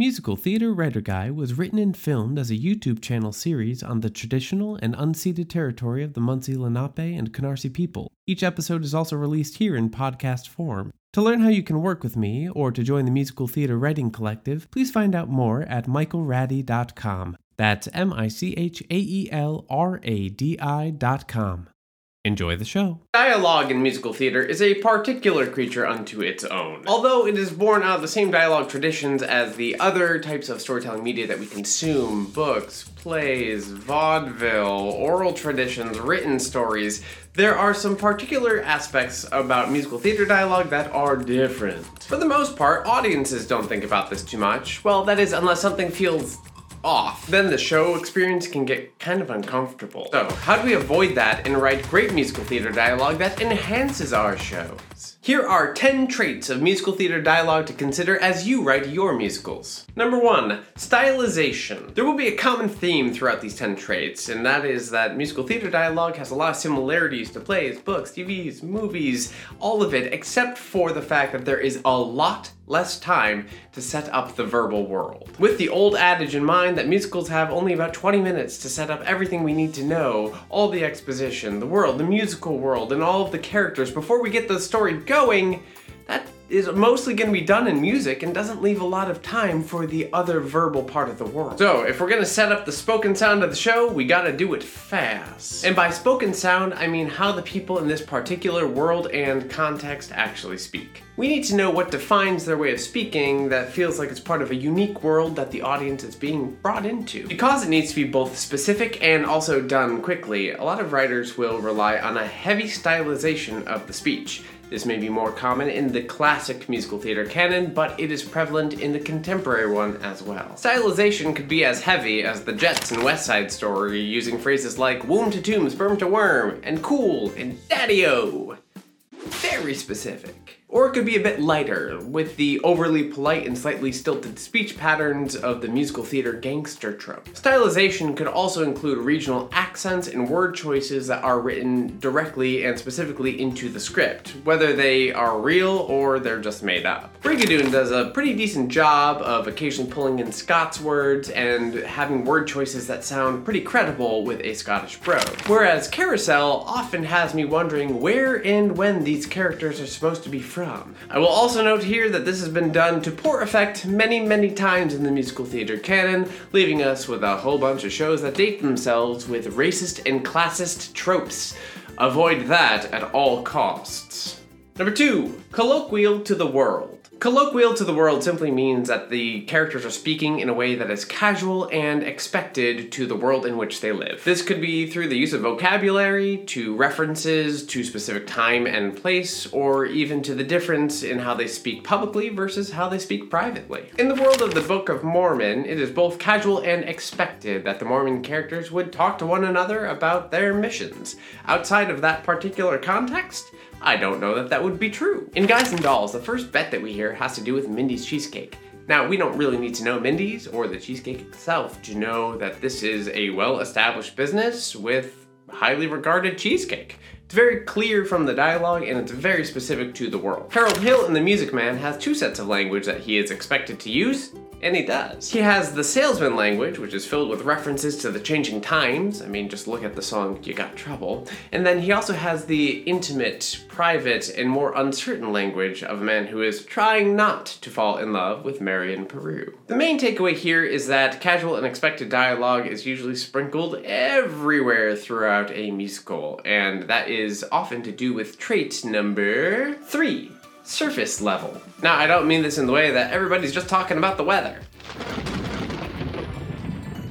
Musical Theater Writer Guy was written and filmed as a YouTube channel series on the traditional and unceded territory of the Munsee Lenape and Canarsie people. Each episode is also released here in podcast form. To learn how you can work with me or to join the Musical Theater Writing Collective, please find out more at michaelradi.com. That's M I C H A E L R A D I.com. Enjoy the show. Dialogue in musical theater is a particular creature unto its own. Although it is born out of the same dialogue traditions as the other types of storytelling media that we consume books, plays, vaudeville, oral traditions, written stories there are some particular aspects about musical theater dialogue that are different. For the most part, audiences don't think about this too much. Well, that is, unless something feels off, then the show experience can get kind of uncomfortable. So, how do we avoid that and write great musical theater dialogue that enhances our shows? Here are 10 traits of musical theater dialogue to consider as you write your musicals. Number 1. Stylization. There will be a common theme throughout these 10 traits, and that is that musical theater dialogue has a lot of similarities to plays, books, TVs, movies, all of it, except for the fact that there is a lot less time to set up the verbal world. With the old adage in mind that musicals have only about 20 minutes to set up everything we need to know, all the exposition, the world, the musical world, and all of the characters before we get the story going, that is mostly going to be done in music and doesn't leave a lot of time for the other verbal part of the world. So, if we're going to set up the spoken sound of the show, we got to do it fast. And by spoken sound, I mean how the people in this particular world and context actually speak. We need to know what defines their way of speaking that feels like it's part of a unique world that the audience is being brought into. Because it needs to be both specific and also done quickly, a lot of writers will rely on a heavy stylization of the speech. This may be more common in the classic musical theater canon, but it is prevalent in the contemporary one as well. Stylization could be as heavy as the Jets in West Side Story, using phrases like womb to tomb, sperm to worm, and cool, and daddy-o. Very specific. Or it could be a bit lighter, with the overly polite and slightly stilted speech patterns of the musical theater gangster trope. Stylization could also include regional accents and word choices that are written directly and specifically into the script, whether they are real or they're just made up. Brigadoon does a pretty decent job of occasionally pulling in Scots words and having word choices that sound pretty credible with a Scottish brogue. Whereas Carousel often has me wondering where and when these characters are supposed to be from. I will also note here that this has been done to poor effect many, many times in the musical theater canon, leaving us with a whole bunch of shows that date themselves with racist and classist tropes. Avoid that at all costs. Number two, colloquial to the world. Colloquial to the world simply means that the characters are speaking in a way that is casual and expected to the world in which they live. This could be through the use of vocabulary, to references to specific time and place, or even to the difference in how they speak publicly versus how they speak privately. In the world of the Book of Mormon, it is both casual and expected that the Mormon characters would talk to one another about their missions. Outside of that particular context, I don't know that that would be true. In Guys and Dolls, the first bet that we hear has to do with Mindy's cheesecake. Now, we don't really need to know Mindy's or the cheesecake itself to know that this is a well established business with highly regarded cheesecake. It's very clear from the dialogue and it's very specific to the world. Harold Hill in The Music Man has two sets of language that he is expected to use and he does. He has the salesman language, which is filled with references to the changing times. I mean, just look at the song You Got Trouble. And then he also has the intimate, private, and more uncertain language of a man who is trying not to fall in love with Marian Paroo. The main takeaway here is that casual and expected dialogue is usually sprinkled everywhere throughout a musical, and that is often to do with trait number three surface level. Now, I don't mean this in the way that everybody's just talking about the weather.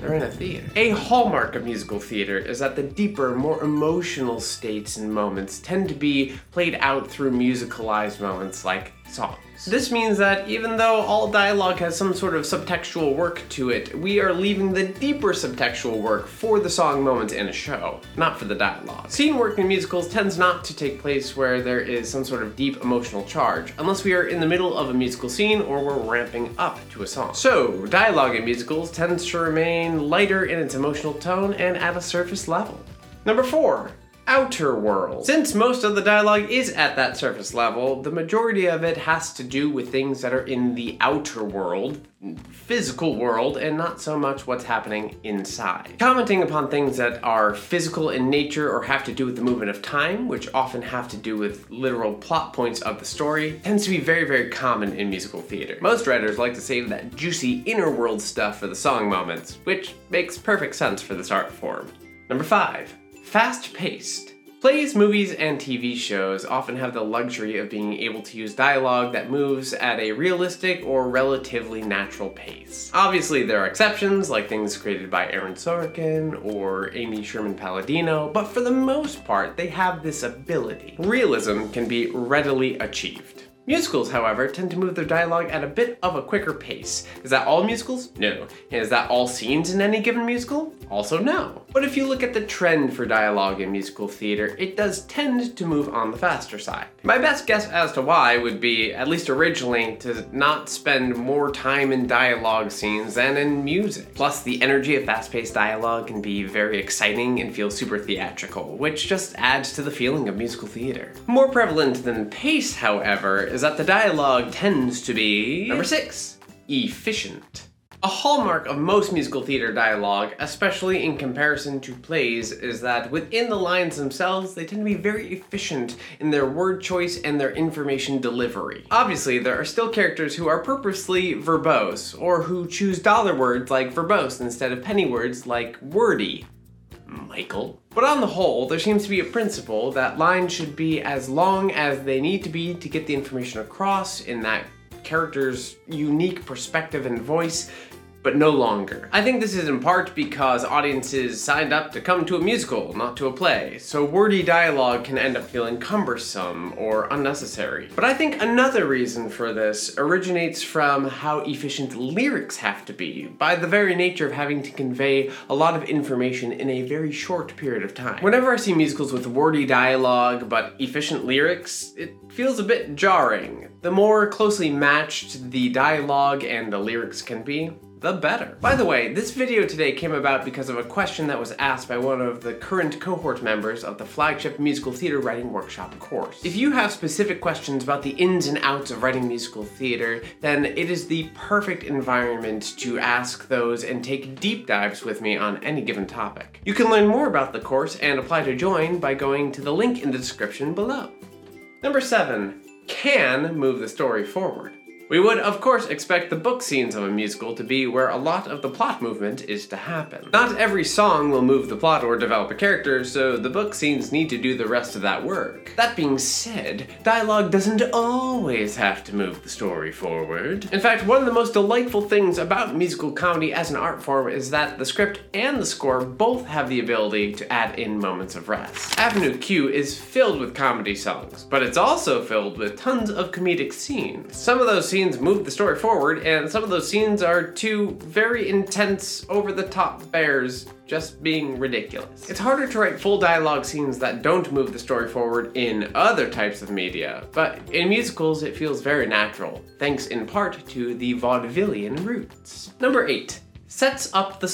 They're in a theater. A hallmark of musical theater is that the deeper, more emotional states and moments tend to be played out through musicalized moments like songs. This means that even though all dialogue has some sort of subtextual work to it, we are leaving the deeper subtextual work for the song moments in a show, not for the dialogue. Scene work in musicals tends not to take place where there is some sort of deep emotional charge, unless we are in the middle of a musical scene or we're ramping up to a song. So, dialogue in musicals tends to remain lighter in its emotional tone and at a surface level. Number four, outer world. Since most of the dialogue is at that surface level, the majority of it has to do with things that are in the outer world, physical world, and not so much what's happening inside. Commenting upon things that are physical in nature or have to do with the movement of time, which often have to do with literal plot points of the story, tends to be very, very common in musical theater. Most writers like to save that juicy inner world stuff for the song moments, which makes perfect sense for this art form. Number five, Fast paced. Plays, movies, and TV shows often have the luxury of being able to use dialogue that moves at a realistic or relatively natural pace. Obviously, there are exceptions, like things created by Aaron Sorkin or Amy Sherman Palladino, but for the most part, they have this ability. Realism can be readily achieved. Musicals, however, tend to move their dialogue at a bit of a quicker pace. Is that all musicals? No. Is that all scenes in any given musical? Also no. But if you look at the trend for dialogue in musical theater, it does tend to move on the faster side. My best guess as to why would be, at least originally, to not spend more time in dialogue scenes than in music. Plus, the energy of fast paced dialogue can be very exciting and feel super theatrical, which just adds to the feeling of musical theater. More prevalent than pace, however, that the dialogue tends to be. Number six, efficient. A hallmark of most musical theater dialogue, especially in comparison to plays, is that within the lines themselves, they tend to be very efficient in their word choice and their information delivery. Obviously, there are still characters who are purposely verbose, or who choose dollar words like verbose instead of penny words like wordy. Michael. But on the whole, there seems to be a principle that lines should be as long as they need to be to get the information across in that character's unique perspective and voice but no longer. I think this is in part because audiences signed up to come to a musical, not to a play, so wordy dialogue can end up feeling cumbersome or unnecessary. But I think another reason for this originates from how efficient lyrics have to be, by the very nature of having to convey a lot of information in a very short period of time. Whenever I see musicals with wordy dialogue but efficient lyrics, it feels a bit jarring. The more closely matched the dialogue and the lyrics can be, the better. By the way, this video today came about because of a question that was asked by one of the current cohort members of the flagship musical theater writing workshop course. If you have specific questions about the ins and outs of writing musical theater, then it is the perfect environment to ask those and take deep dives with me on any given topic. You can learn more about the course and apply to join by going to the link in the description below. Number 7. Can move the story forward. We would, of course, expect the book scenes of a musical to be where a lot of the plot movement is to happen. Not every song will move the plot or develop a character, so the book scenes need to do the rest of that work. That being said, dialogue doesn't always have to move the story forward. In fact, one of the most delightful things about musical comedy as an art form is that the script and the score both have the ability to add in moments of rest. Avenue Q is filled with comedy songs, but it's also filled with tons of comedic scenes. Some of those scenes scenes move the story forward, and some of those scenes are two very intense, over the top bears just being ridiculous. It's harder to write full dialogue scenes that don't move the story forward in other types of media, but in musicals it feels very natural, thanks in part to the vaudevillian roots. Number 8 sets up the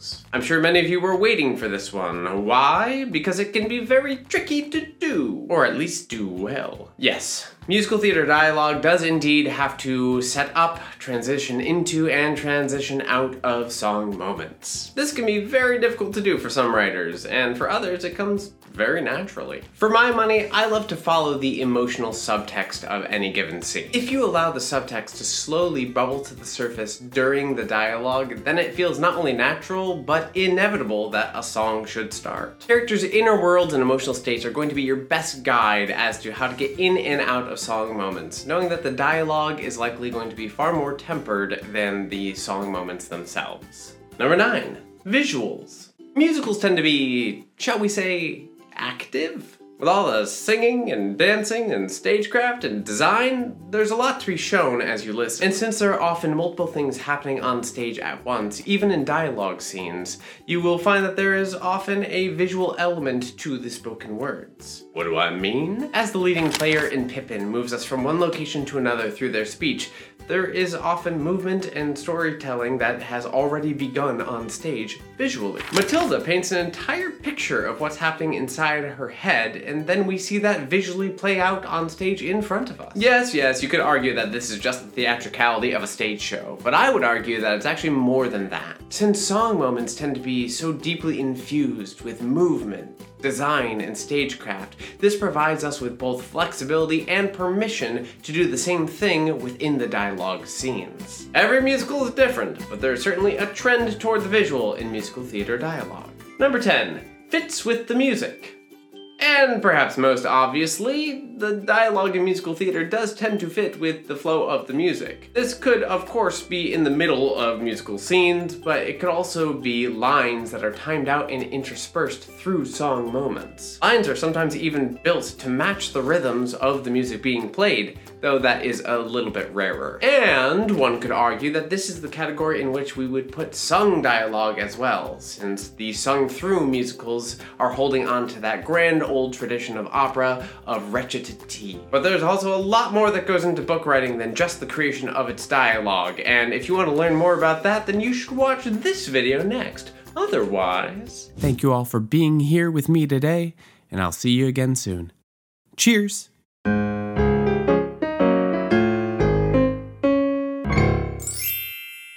songs. I'm sure many of you were waiting for this one. Why? Because it can be very tricky to do, or at least do well. Yes, musical theater dialogue does indeed have to set up, transition into, and transition out of song moments. This can be very difficult to do for some writers, and for others it comes very naturally. For my money, I love to follow the emotional subtext of any given scene. If you allow the subtext to slowly bubble to the surface during the dialogue, then it feels not only natural, but inevitable that a song should start. Characters' inner worlds and emotional states are going to be your best guide as to how to get in and out of song moments, knowing that the dialogue is likely going to be far more tempered than the song moments themselves. Number 9. Visuals. Musicals tend to be, shall we say, active? With all the singing and dancing and stagecraft and design, there's a lot to be shown as you listen. And since there are often multiple things happening on stage at once, even in dialogue scenes, you will find that there is often a visual element to the spoken words. What do I mean? As the leading player in Pippin moves us from one location to another through their speech, there is often movement and storytelling that has already begun on stage visually. Matilda paints an entire picture of what's happening inside her head, and then we see that visually play out on stage in front of us. Yes, yes, you could argue that this is just the theatricality of a stage show, but I would argue that it's actually more than that. Since song moments tend to be so deeply infused with movement, design, and stagecraft, this provides us with both flexibility and permission to do the same thing within the dialogue scenes. Every musical is different, but there's certainly a trend toward the visual in musical theater dialogue. Number 10 fits with the music. And perhaps most obviously, the dialogue in musical theater does tend to fit with the flow of the music. This could, of course, be in the middle of musical scenes, but it could also be lines that are timed out and interspersed through song moments. Lines are sometimes even built to match the rhythms of the music being played, though that is a little bit rarer. And one could argue that this is the category in which we would put sung dialogue as well, since the sung through musicals are holding on to that grand old tradition of opera of recitative. But there's also a lot more that goes into book writing than just the creation of its dialogue, and if you want to learn more about that, then you should watch this video next. Otherwise, Thank you all for being here with me today, and I'll see you again soon. Cheers!